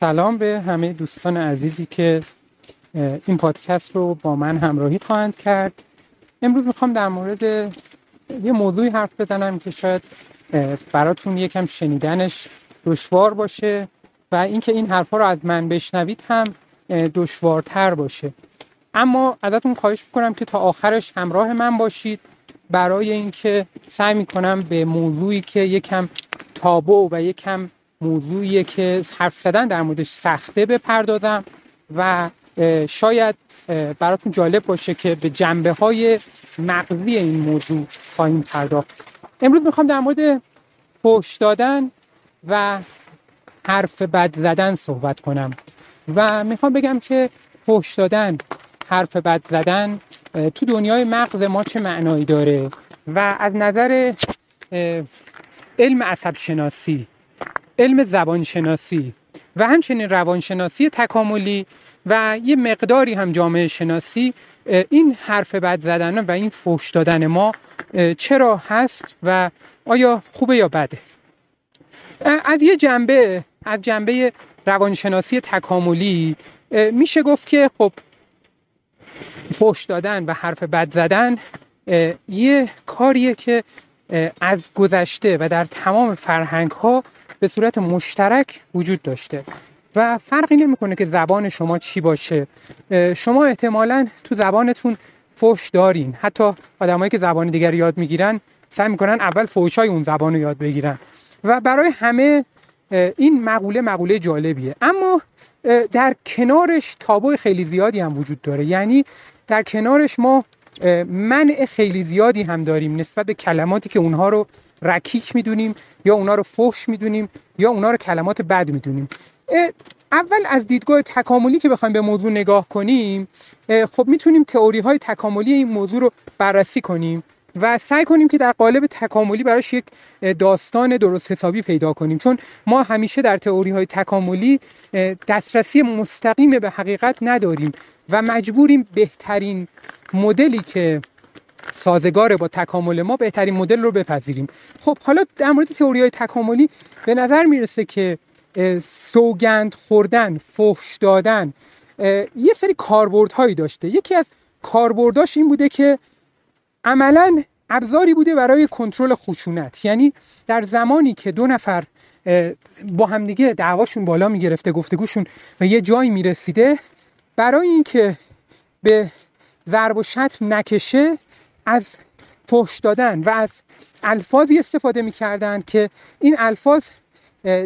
سلام به همه دوستان عزیزی که این پادکست رو با من همراهی خواهند کرد. امروز می‌خوام در مورد یه موضوعی حرف بزنم که شاید براتون یکم شنیدنش دشوار باشه و اینکه این حرفها رو از من بشنوید هم دشوارتر باشه. اما ازتون خواهش می‌کنم که تا آخرش همراه من باشید. برای اینکه سعی می‌کنم به موضوعی که یکم تابو و یکم موضوعیه که حرف زدن در موردش سخته بپردازم و شاید براتون جالب باشه که به جنبه های مغزی این موضوع خواهیم پرداخت. امروز می‌خوام در مورد فوش دادن و حرف بد زدن صحبت کنم و می‌خوام بگم که فوش دادن حرف بد زدن تو دنیای مغز ما چه معنایی داره؟ و از نظر علم عصب شناسی علم زبانشناسی و همچنین روانشناسی تکاملی و یه مقداری هم جامعه شناسی این حرف بد زدن و این فوش دادن ما چرا هست و آیا خوبه یا بده؟ از یه جنبه از جنبه روانشناسی تکاملی میشه گفت که خب فوش دادن و حرف بد زدن یه کاریه که از گذشته و در تمام فرهنگ ها به صورت مشترک وجود داشته. و فرقی نمی‌کنه که زبان شما چی باشه. شما احتمالا تو زبانتون فوش دارین. حتی آدمایی که زبان دیگر یاد می‌گیرن سعی می‌کنن اول فوشای اون زبان رو یاد بگیرن. و برای همه این مقوله مقوله جالبیه. اما در کنارش تابو خیلی زیادی هم وجود داره. یعنی در کنارش ما منع خیلی زیادی هم داریم نسبت به کلماتی که اونها رو رکیک می‌دونیم یا اونها رو فحش می‌دونیم یا اونها رو کلمات بد می‌دونیم. اول از دیدگاه تکاملی که بخوایم به موضوع نگاه کنیم خب می‌تونیم تئوری های تکاملی این موضوع رو بررسی کنیم و سعی کنیم که در قالب تکاملی براش یک داستان درست حسابی پیدا کنیم. چون ما همیشه در تئوری های تکاملی دسترسی مستقیم به حقیقت نداریم. و مجبوریم بهترین مدلی که سازگار با تکامل ما بهترین مدل رو بپذیریم. خب حالا در مورد تئوری های تکاملی به نظر می‌رسه که سوگند خوردن فحش دادن یه سری کاربردهایی داشته. یکی از کاربرداش این بوده که عملا ابزاری بوده برای کنترل خشونت. یعنی در زمانی که دو نفر با همدیگه دعواشون بالا می‌گرفته گفتگوشون و یه جایی می‌رسیده برای اینکه به ضرب و شتم نکشه از فحش دادن و از الفاظی استفاده می‌کردن که این الفاظ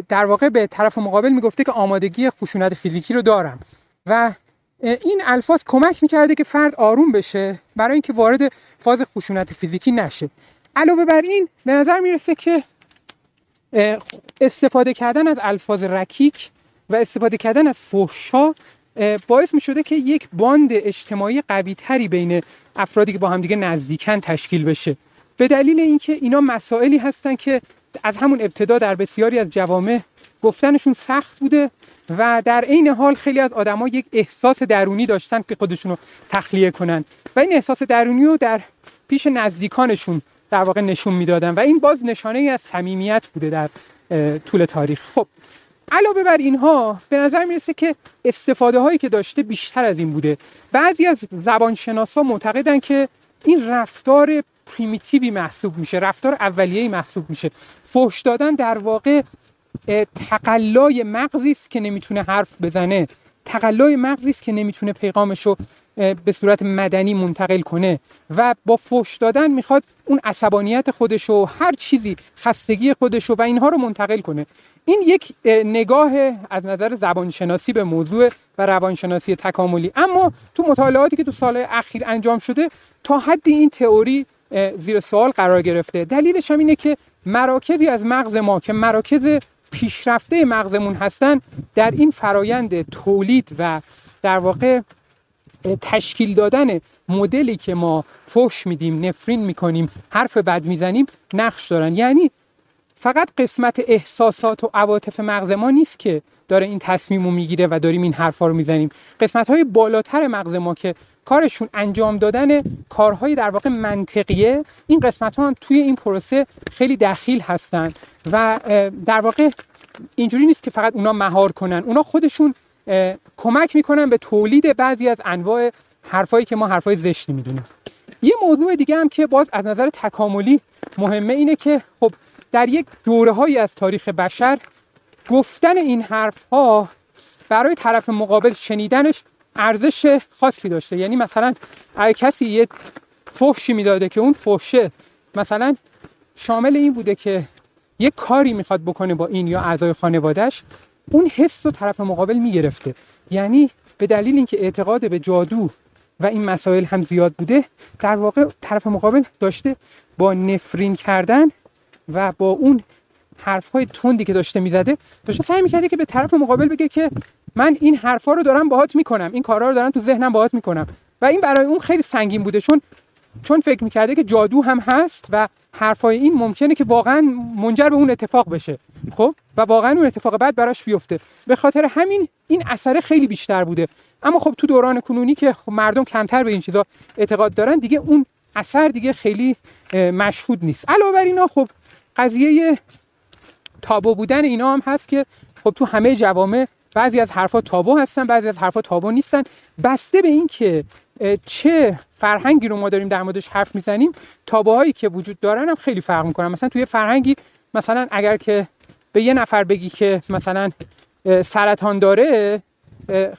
در واقع به طرف مقابل می‌گفته که آمادگی خشونت فیزیکی رو دارم. و این الفاظ کمک می‌کرده که فرد آروم بشه برای اینکه وارد فاز خشونت فیزیکی نشه. علاوه بر این به نظر می‌رسه که استفاده کردن از الفاظ رکیک و استفاده کردن از فحشا باعث می شده که یک باند اجتماعی قوی تری بین افرادی که با همدیگه نزدیکن تشکیل بشه. به دلیل اینکه اینا مسائلی هستن که از همون ابتدا در بسیاری از جوامع گفتنشون سخت بوده و در عین حال خیلی از آدما یک احساس درونی داشتن که خودشون رو تخلیه کنن. و این احساس درونی رو در پیش نزدیکانشون در واقع نشون می‌دادن و این باز نشانه ای از صمیمیت بوده در طول تاریخ. خب علاوه بر اینها به نظر می‌رسه که استفاده هایی که داشته بیشتر از این بوده. بعضی از زبانشناسا معتقدن که این رفتار پریمیتیوی محسوب میشه رفتار اولیه‌ای محسوب میشه. فحش دادن در واقع تقلای مغزی است که نمی‌تونه حرف بزنه. تقلای مغزی است که نمی‌تونه پیغامش رو به صورت مدنی منتقل کنه و با فوش دادن می‌خواد اون عصبانیت خودش و هر چیزی خستگی خودش و اینها رو منتقل کنه. این یک نگاه از نظر زبانشناسی به موضوع و روانشناسی تکاملی. اما تو مطالعاتی که تو سال اخیر انجام شده تا حدی این تئوری زیر سوال قرار گرفته. دلیلش هم اینه که مراکزی از مغز ما که مراکز پیشرفته مغزمون هستن در این فرایند تولید و در واقع تشکیل دادن مدلی که ما فش میدیم نفرین می‌کنیم حرف بد می‌زنیم نقش دارن. یعنی فقط قسمت احساسات و عواطف مغز ما نیست که داره این تصمیم رو می‌گیره و داریم این حرفا رو می‌زنیم. قسمت های بالاتر مغز ما که کارشون انجام دادن کارهای در واقع منطقیه این قسمت ها هم توی این پروسه خیلی دخیل هستن. و در واقع اینجوری نیست که فقط اونا مهار کنن. اونا خودشون کمک می‌کنن به تولید بعضی از انواع حرفایی که ما حرفای زشتی می‌دونیم. یه موضوع دیگه هم که باز از نظر تکاملی مهمه اینه که خب در یک دوره هایی از تاریخ بشر گفتن این حرف ها برای طرف مقابل شنیدنش ارزش خاصی داشته. یعنی مثلا اگه کسی یه فحشی می‌داده که اون فحشه مثلا شامل این بوده که یه کاری می‌خواد بکنه با این یا اعضای خانوادهش اون حس و طرف مقابل می‌گرفته. یعنی به دلیل اینکه اعتقاد به جادو و این مسائل هم زیاد بوده در واقع طرف مقابل داشته با نفرین کردن و با اون حرف های تندی که داشته می‌زده داشته سعی می‌کرده که به طرف مقابل بگه که من این حرفا رو دارم باهات می‌کنم این کارا رو دارم تو ذهنم باهات می‌کنم. و این برای اون خیلی سنگین بوده چون چون فکر می‌کرده که جادو هم هست و حرفای این ممکنه که واقعا منجر به اون اتفاق بشه خب؟ و واقعا اون اتفاق بعد براش بیفته. به خاطر همین این اثر خیلی بیشتر بوده. اما خب تو دوران کنونی که خب مردم کمتر به این چیزا اعتقاد دارن دیگه اون اثر دیگه خیلی مشهود نیست. علاوه بر اینا خب قضیه تابو بودن اینا هم هست که خب تو همه جوامع بعضی از حرفا تابو هستن بعضی از حرفا تابو نیستن. بسته به این که چه فرهنگی رو ما داریم در موردش حرف می‌زنیم تابوهایی که وجود دارن هم خیلی فرق می‌کنن. مثلا توی فرهنگی مثلا اگر که به یه نفر بگی که مثلا سرطان داره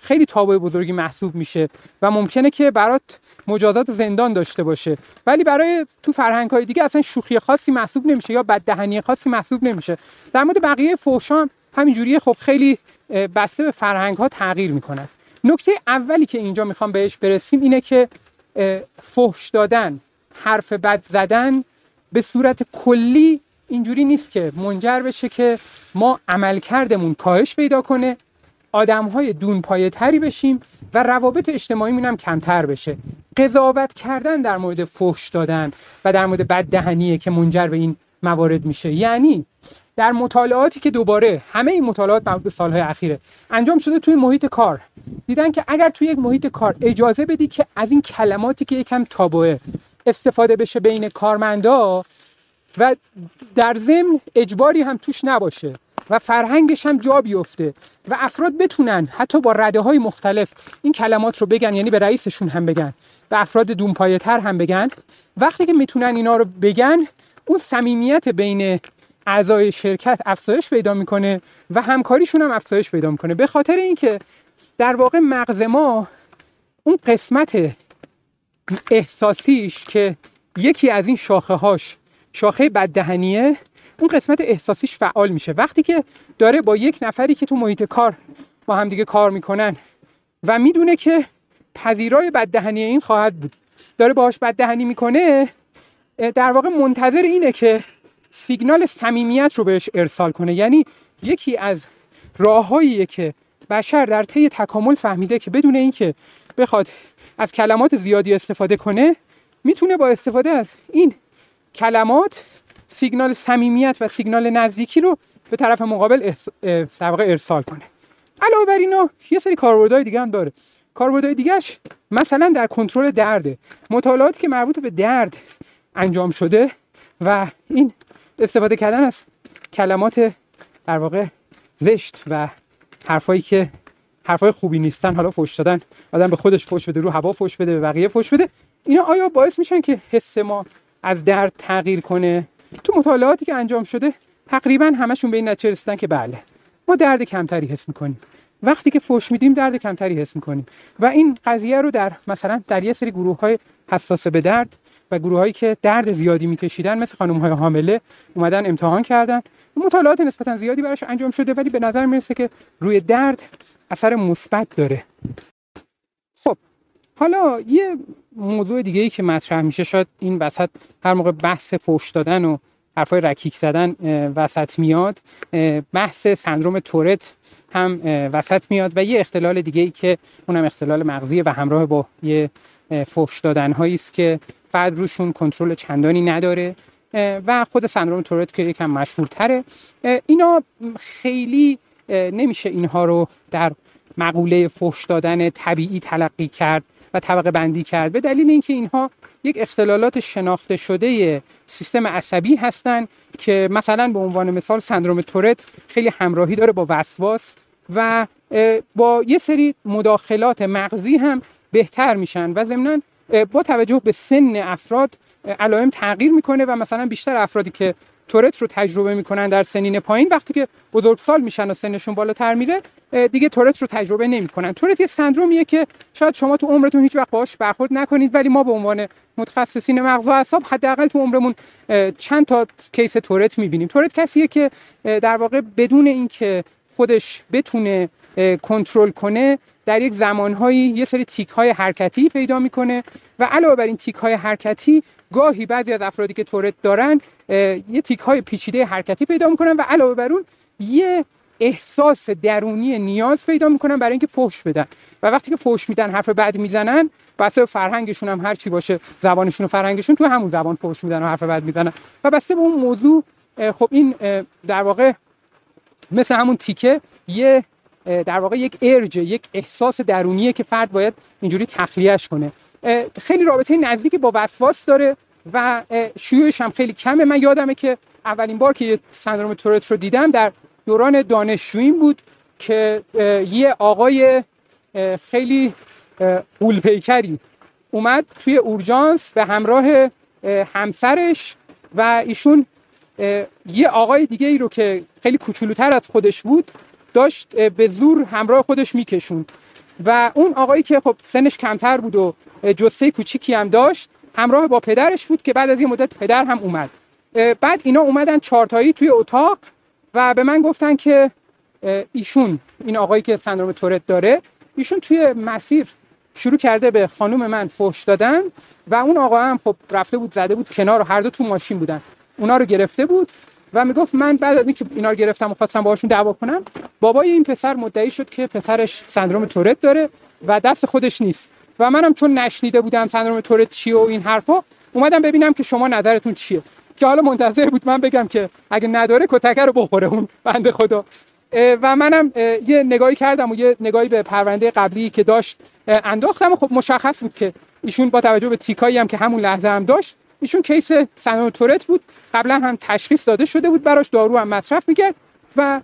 خیلی تابوی بزرگی محسوب میشه و ممکنه که برات مجازات زندان داشته باشه. ولی برای تو فرهنگ های دیگه اصلا شوخی خاصی محسوب نمیشه یا بددهنی خاصی محسوب نمیشه. در مورد بقیه فوشام همینجوریه. خب خیلی بسته به فرهنگ ها تغییر می‌کنن نکته اولی که اینجا می‌خوام بهش برسیم اینه که فحش دادن حرف بد زدن به صورت کلی اینجوری نیست که منجر بشه که ما عملکردمون کاهش پیدا کنه آدم های دون پایه تری بشیم و روابط اجتماعی هم کمتر بشه. قضاوت کردن در مورد فحش دادن و در مورد بددهنیه که منجر به این موارد میشه. یعنی در مطالعاتی که دوباره همه این مطالعات مربوط سالهای اخیره انجام شده توی محیط کار. دیدن که اگر توی یک محیط کار اجازه بدی که از این کلماتی که یکم تابوه استفاده بشه بین کارمندا و در ضمن اجباری هم توش نباشه و فرهنگش هم جا بیفته و افراد بتونن حتی با رده های مختلف این کلمات رو بگن یعنی به رئیسشون هم بگن به افراد دونپایه تر هم بگن وقتی که می‌تونن اینا رو بگن اون صمیمیت بین اعضای شرکت افزایش پیدا می‌کنه و همکاریشون هم افزایش پیدا می‌کنه. به خاطر اینکه در واقع مغز ما اون قسمت احساسیش که یکی از این شاخه هاش شاخه بددهنیه اون قسمت احساسیش فعال میشه. وقتی که داره با یک نفری که تو محیط کار با هم دیگه کار می‌کنن و می‌دونه که پذیرای بددهنی این خواهد بود داره باهاش بددهنی می‌کنه در واقع منتظر اینه که سیگنال صمیمیت رو بهش ارسال کنه. یعنی یکی از راههاییه که بشر در طی تکامل فهمیده که بدون اینکه بخواد از کلمات زیادی استفاده کنه می‌تونه با استفاده از این کلمات سیگنال صمیمیت و سیگنال نزدیکی رو به طرف مقابل در واقع ارسال کنه. علاوه بر اینا یه سری کاربردهای دیگه هم داره. کاربردهای دیگهش مثلا در کنترل درده. مطالعاتی که مربوط به درد انجام شده و این استفاده کردن از کلمات در واقع زشت و حرفایی که حرفای خوبی نیستن حالا فوش دادن آدم به خودش فوش بده رو هوا فوش بده به بقیه فوش بده اینا آیا باعث میشن که حس ما از درد تغییر کنه؟ تو مطالعاتی که انجام شده تقریبا همشون به این نتیجه رسیدن که بله ما درد کمتری حس می‌کنیم. وقتی که فوش میدیم درد کمتری حس می‌کنیم. و این قضیه رو در مثلا در یه سری گروه های حساس به درد و گروه هایی که درد زیادی میکشیدن مثل خانم های حامله اومدن امتحان کردن. مطالعات نسبتا زیادی براش انجام شده ولی به نظر می‌رسه که روی درد اثر مثبت داره. خب حالا یه موضوع دیگه ای که مطرح میشه شاید این وسط هر موقع بحث فوش دادن و حرفای رکیک زدن وسط میاد بحث سندروم تورت هم وسط میاد و یه اختلال دیگه ای که اونم اختلال مغزیه و همراه با یه فوش دادن است که بعد روشون کنترل چندانی نداره و خود سندروم تورت که یکم مشهورتره. اینا خیلی نمیشه اینها رو در مقوله فوش دادن طبیعی تلقی کرد و طبقه بندی کرد. به دلیل اینکه اینها یک اختلالات شناخته شده سیستم عصبی هستند که مثلا به عنوان مثال سندروم تورت خیلی همراهی داره با وسواس و با یه سری مداخلات مغزی هم بهتر میشن و ضمنا با توجه به سن افراد علائم تغییر می‌کنه و مثلا بیشتر افرادی که تورت رو تجربه می‌کنن در سنین پایین وقتی که بزرگسال میشن و سنشون بالاتر میره دیگه تورت رو تجربه نمی‌کنن. تورت یه سندرومیه که شاید شما تو عمرتون هیچ وقت باهاش برخورد نکنید ولی ما به عنوان متخصصین مغز و اعصاب حداقل تو عمرمون چند تا کیس تورت می‌بینیم. تورت کسیه که در واقع بدون اینکه خودش بتونه کنترل کنه در یک زمانهایی یه سری تیک های حرکتی پیدا می‌کنه و علاوه بر این تیک های حرکتی گاهی بعضی از افرادی که تورت دارن یه تیک های پیچیده حرکتی پیدا می‌کنن و علاوه بر اون یه احساس درونی نیاز پیدا می‌کنن برای اینکه فحش بدن. و وقتی که فحش میدن حرف بعد می‌زنن بسته فرهنگشون هم هر چی باشه زبانشون و فرهنگشون تو همون زبان فحش میدن و حرف بعد می‌زنن. و بسته به اون موضوع خب این در واقع مثل همون تیکه یه در واقع یک ارج یک احساس درونیه که فرد باید اینجوری تخلیهش کنه. خیلی رابطه نزدیکی با وسواس داره و شیوعش هم خیلی کمه. من یادمه که اولین بار که سندروم تورت رو دیدم در دوران دانشجوییم بود که یه آقای خیلی قولپیکری اومد توی اورژانس به همراه همسرش و ایشون یه آقای دیگه ای رو که خیلی کوچولوتر از خودش بود داشت به زور همراه خودش میکشوند. و اون آقایی که خب سنش کمتر بود و جسه کوچیکی هم داشت همراه با پدرش بود که بعد از یه مدت پدر هم اومد. بعد اینا اومدن چارتایی توی اتاق و به من گفتن که ایشون این آقایی که سندروم تورت داره ایشون توی مسیر شروع کرده به خانوم من فحش دادن و اون آقا هم خب رفته بود زده بود کنار و هر دو تو ماشین بودن. اونا رو گرفته بود و می‌گفت من بعد از اینکه اینا رو گرفتم و خواستم باهاشون دعوا کنم بابای این پسر مدعی شد که پسرش سندروم تورت داره و دست خودش نیست. و منم چون نشنیده بودم سندروم تورت چیه و این حرفا اومدم ببینم که شما نظرتون چیه. که حالا منتظر بود من بگم که اگه نداره کتکه رو بخوره اون بنده خدا. و منم یه نگاهی کردم و یه نگاهی به پرونده قبلی که داشت انداختم و خب مشخص بود که ایشون با توجه به تیکایی هم که همون لحظه هم داشت ایشون کیس سندروم تورت بود. قبلا هم تشخیص داده شده بود براش دارو هم مصرف می‌کرد و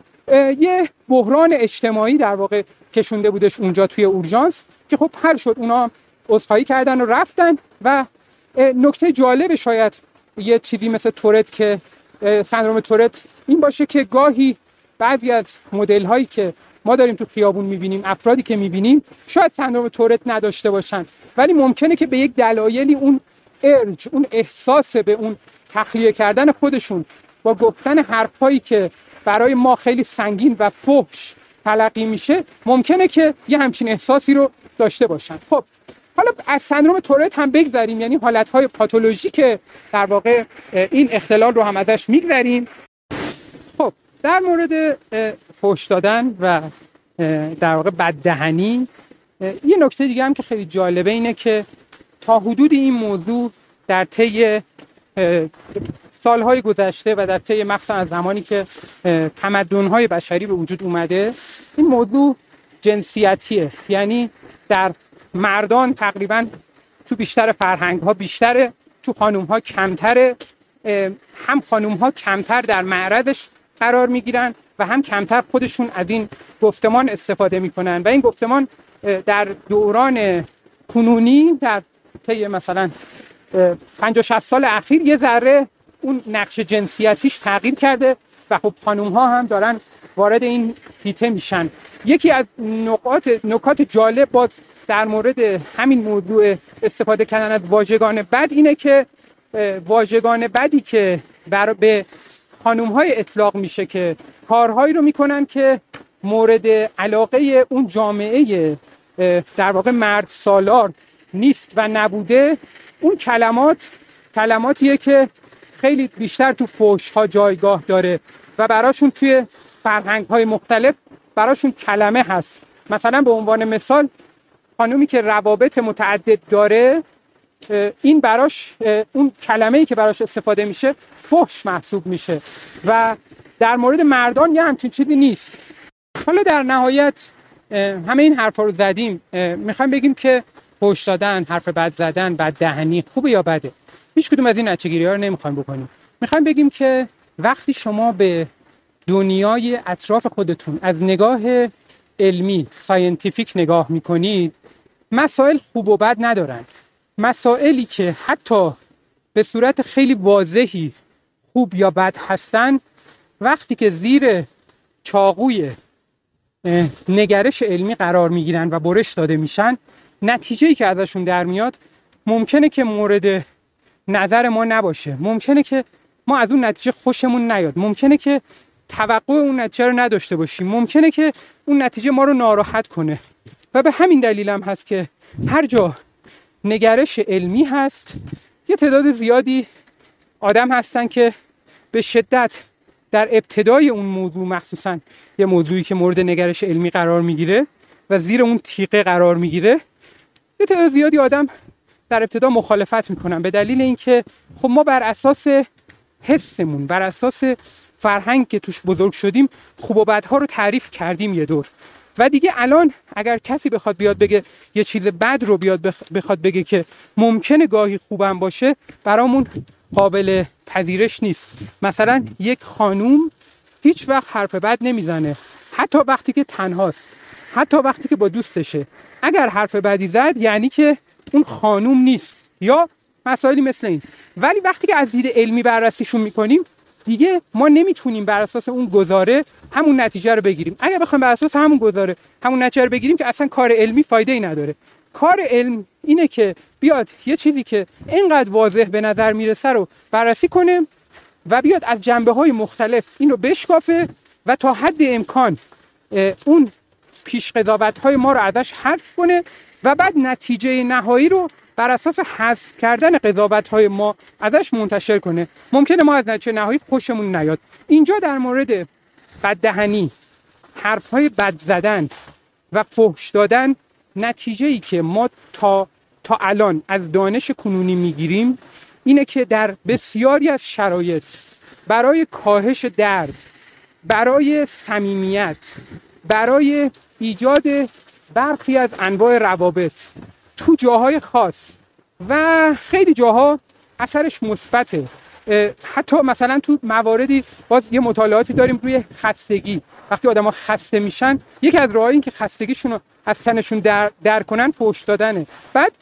یه بحران اجتماعی در واقع کشونده بودش اونجا توی اورژانس که خب حل شد. اونا عذرخواهی کردن و رفتن و نکته جالب شاید یه چیزی مثل تورت که سندروم تورت این باشه که گاهی بعضی از مدل هایی که ما داریم تو خیابون می‌بینیم افرادی که می‌بینیم شاید سندروم تورت نداشته باشن. ولی ممکنه که به یک دلایلی اون ارج اون احساس به اون تخلیه کردن خودشون با گفتن حرفهایی که برای ما خیلی سنگین و فحش تلقی میشه ممکنه که یه همچین احساسی رو داشته باشن. خب حالا از سندروم تورت هم بگذریم یعنی حالتهای پاتولوژیک در واقع این اختلال رو هم ازش میگذریم. خب در مورد فحش دادن و در واقع بددهنی یه نکته دیگه هم که خیلی جالبه اینه که تا حدود این موضوع در طی سالهای گذشته و در طی مخصوصا از زمانی که تمدنهای بشری به وجود اومده این موضوع جنسیتیه. یعنی در مردان تقریبا تو بیشتر فرهنگ ها بیشتره تو خانوم ها کمتره هم خانوم ها کمتر در معرضش قرار می‌گیرن و هم کمتر خودشون از این گفتمان استفاده می‌کنن. و این گفتمان در دوران کنونی در طی مثلا 50 60 سال اخیر یه ذره اون نقش جنسیتیش تغییر کرده و خب خانوم ها هم دارن وارد این هیته میشن. یکی از نقاط نکات جالب باز در مورد همین موضوع استفاده کردن از واژگان بد اینه که واژگان بدی که بر به خانوم های اطلاق میشه که کارهایی رو می‌کنن که مورد علاقه اون جامعه در واقع مرد سالار نیست و نبوده اون کلمات کلماتیه که خیلی بیشتر تو فوش ها جایگاه داره و براشون توی فرهنگ های مختلف براشون کلمه هست. مثلا به عنوان مثال خانومی که روابط متعدد داره این براش اون کلمه ای که براش استفاده میشه فحش محسوب میشه و در مورد مردان یه همچین چیزی نیست. حالا در نهایت همه این حرفا رو زدیم. می‌خوایم بگیم که فوش دادن حرف بد زدن بد دهنی خوبه یا بده؟ هیچ کدوم از این نتیجه‌گیری ها رو نمی‌خوایم بکنیم. می‌خوایم بگیم که وقتی شما به دنیای اطراف خودتون از نگاه علمی scientific نگاه می‌کنید مسائل خوب و بد ندارن. مسائلی که حتی به صورت خیلی واضحی خوب یا بد هستن وقتی که زیر چاقوی نگرش علمی قرار می‌گیرن و برش داده میشن نتیجه که ازشون در میاد ممکنه که مورد نظر ما نباشه. ممکنه که ما از اون نتیجه خوشمون نیاد. ممکنه که توقع اون نتیجه رو نداشته باشیم. ممکنه که اون نتیجه ما رو ناراحت کنه. و به همین دلیل هم هست که هر جا نگرش علمی هست یه تعداد زیادی آدم هستن که به شدت در ابتدای اون موضوع مخصوصا یه موضوعی که مورد نگرش علمی قرار می‌گیره و زیر اون تیقه قرار می‌گیره یه تعداد زیادی آدم در ابتدا مخالفت می‌کنن به دلیل اینکه خب ما بر اساس حسمون بر اساس فرهنگ که توش بزرگ شدیم خوب و بدها رو تعریف کردیم یه دور. و دیگه الان اگر کسی بخواد بیاد بگه یه چیز بد رو بیاد بخواد بگه که ممکنه گاهی خوبم باشه برامون قابل پذیرش نیست. مثلا یک خانوم هیچ وقت حرف بد نمی‌زنه. حتی وقتی که تنهاست. حتی وقتی که با دوستشه. اگر حرف بدی زد یعنی که اون خانوم نیست. یا مسائلی مثل این. ولی وقتی که از دید علمی بررسیشون می‌کنیم دیگه ما نمی‌تونیم بر اساس اون گزاره همون نتیجه رو بگیریم. اگر بخوایم بر اساس همون گزاره همون نتیجه رو بگیریم که اصلا کار علمی فایده ای نداره. کار علم اینه که بیاد یه چیزی که اینقدر واضح به نظر می‌رسه رو بررسی کنه و بیاد از جنبه های مختلف این رو بشکافه و تا حد امکان اون پیش های ما رو ازش حذف کنه و بعد نتیجه نهایی رو بر اساس حذف کردن قضاوت های ما ازش منتشر کنه. ممکنه ما از نتیجه نهایی خوشمون نیاد. اینجا در مورد بددهنی حرف های بد زدن و فحش دادن نتیجه ای که ما تا تا الان از دانش کنونی می‌گیریم اینه که در بسیاری از شرایط برای کاهش درد برای صمیمیت برای ایجاد برخی از انواع روابط تو جاهای خاص و خیلی جاها اثرش مثبته حتی مثلا تو مواردی باز یه مطالعاتی داریم روی خستگی. وقتی آدما خسته میشن یکی از راهایی که خستگیشون رو از تنشون در, در کنن فوش دادنه. بعد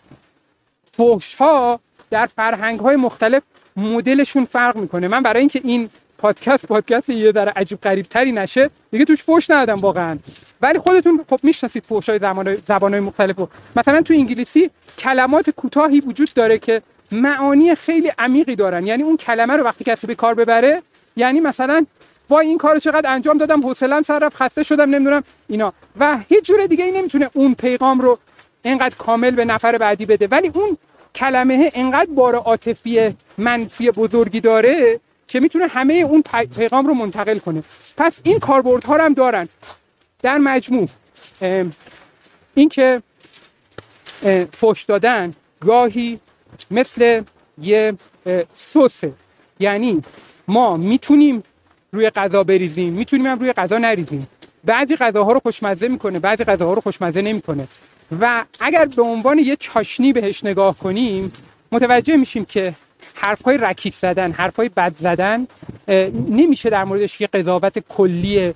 فوش ها در فرهنگ های مختلف مدلشون فرق می‌کنه. من برای اینکه این پادکست پادکست یه در عجیب غریب تری نشه دیگه توش فوش ندادم واقعا. ولی خودتون خب می‌شناسید فوش های زبان های مختلف رو. مثلا تو انگلیسی کلمات کوتاهی وجود داره که معانی خیلی عمیقی دارن. یعنی اون کلمه رو وقتی کسی به کار ببره یعنی مثلا وای این کارو چقدر انجام دادم حوصله‌ام سر رفت خسته شدم نمی‌دونم اینا. و هیچ جور دیگه ای نمی‌تونه اون پیغام رو اینقدر کامل به نفر بعدی بده. ولی اون کلمه اینقدر بار عاطفی منفی بزرگی داره که می‌تونه همه اون پیغام رو منتقل کنه. پس این کاربردها هم دارن. در مجموع اینکه فوش دادن گاهی مثل یه سوسه یعنی ما می‌تونیم روی غذا بریزیم می‌تونیم هم روی غذا نریزیم. بعضی غذاها رو خوشمزه می‌کنه بعضی غذاها رو خوشمزه نمی‌کنه. و اگر به عنوان یه چاشنی بهش نگاه کنیم متوجه میشیم که حرفهای رکیک زدن حرفهای بد زدن نمیشه در موردش یه قضاوت کلی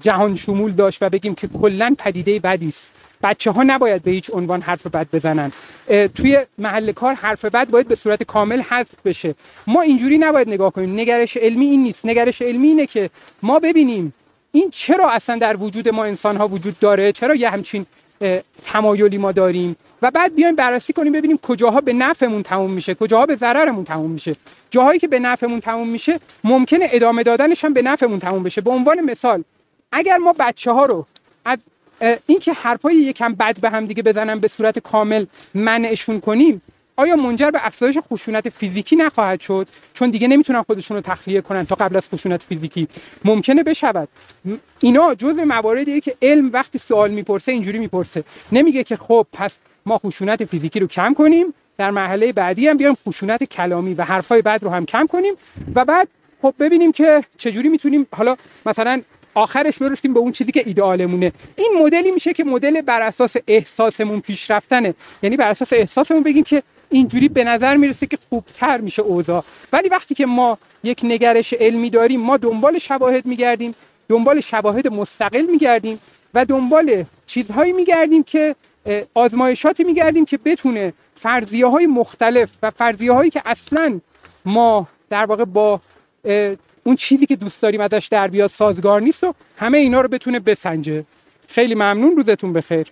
جهان شمول داشت و بگیم که کلا پدیده بدی است بچه ها نباید به هیچ عنوان حرف بد بزنن. توی محل کار حرف بد باید به صورت کامل حذف بشه. ما اینجوری نباید نگاه کنیم. نگرش علمی این نیست. نگرش علمی اینه که ما ببینیم این چرا اصلا در وجود ما انسان ها وجود داره؟ چرا یه همچین تمایلی ما داریم؟ و بعد بیایم بررسی کنیم ببینیم کجاها به نفعمون تموم میشه کجاها به ضررمون تموم میشه. جاهایی که به نفعمون تموم میشه ممکنه ادامه دادنش هم به نفعمون تموم بشه. به عنوان مثال اگر ما بچه ها رو از اینکه حرفای یکم بد به هم دیگه بزنن به صورت کامل منعشون کنیم آیا منجر به افزایش خشونت فیزیکی نخواهد شد؟ چون دیگه نمی‌تونن خودشون رو تخلیه کنن تا قبل از خشونت فیزیکی. ممکنه بشود. اینا جزء مواردیه که علم وقتی سوال می‌پرسه اینجوری می‌پرسه. نمیگه که خب پس ما خشونت فیزیکی رو کم کنیم در مرحله بعدی هم بیایم خشونت کلامی و حرفای بد رو هم کم کنیم و بعد خب ببینیم که چجوری می‌تونیم حالا مثلا آخرش برسیم به اون چیزی که ایدئالمونه. این مدلی میشه که مدل بر اساس احساسمون پیش رفتنه یعنی بر اساس احساسمون بگیم که اینجوری به نظر می‌رسه که خوبتر میشه اوضاع. ولی وقتی که ما یک نگرش علمی داریم ما دنبال شواهد میگردیم دنبال شواهد مستقل میگردیم و دنبال چیزهایی میگردیم که آزمایشاتی میگردیم که بتونه فرضیه های مختلف و فرضیه هایی که اصلا ما در واقع با اون چیزی که دوست داریم ازش در بیاد سازگار نیست و همه اینا رو بتونه بسنجه. خیلی ممنون روزتون بخیر.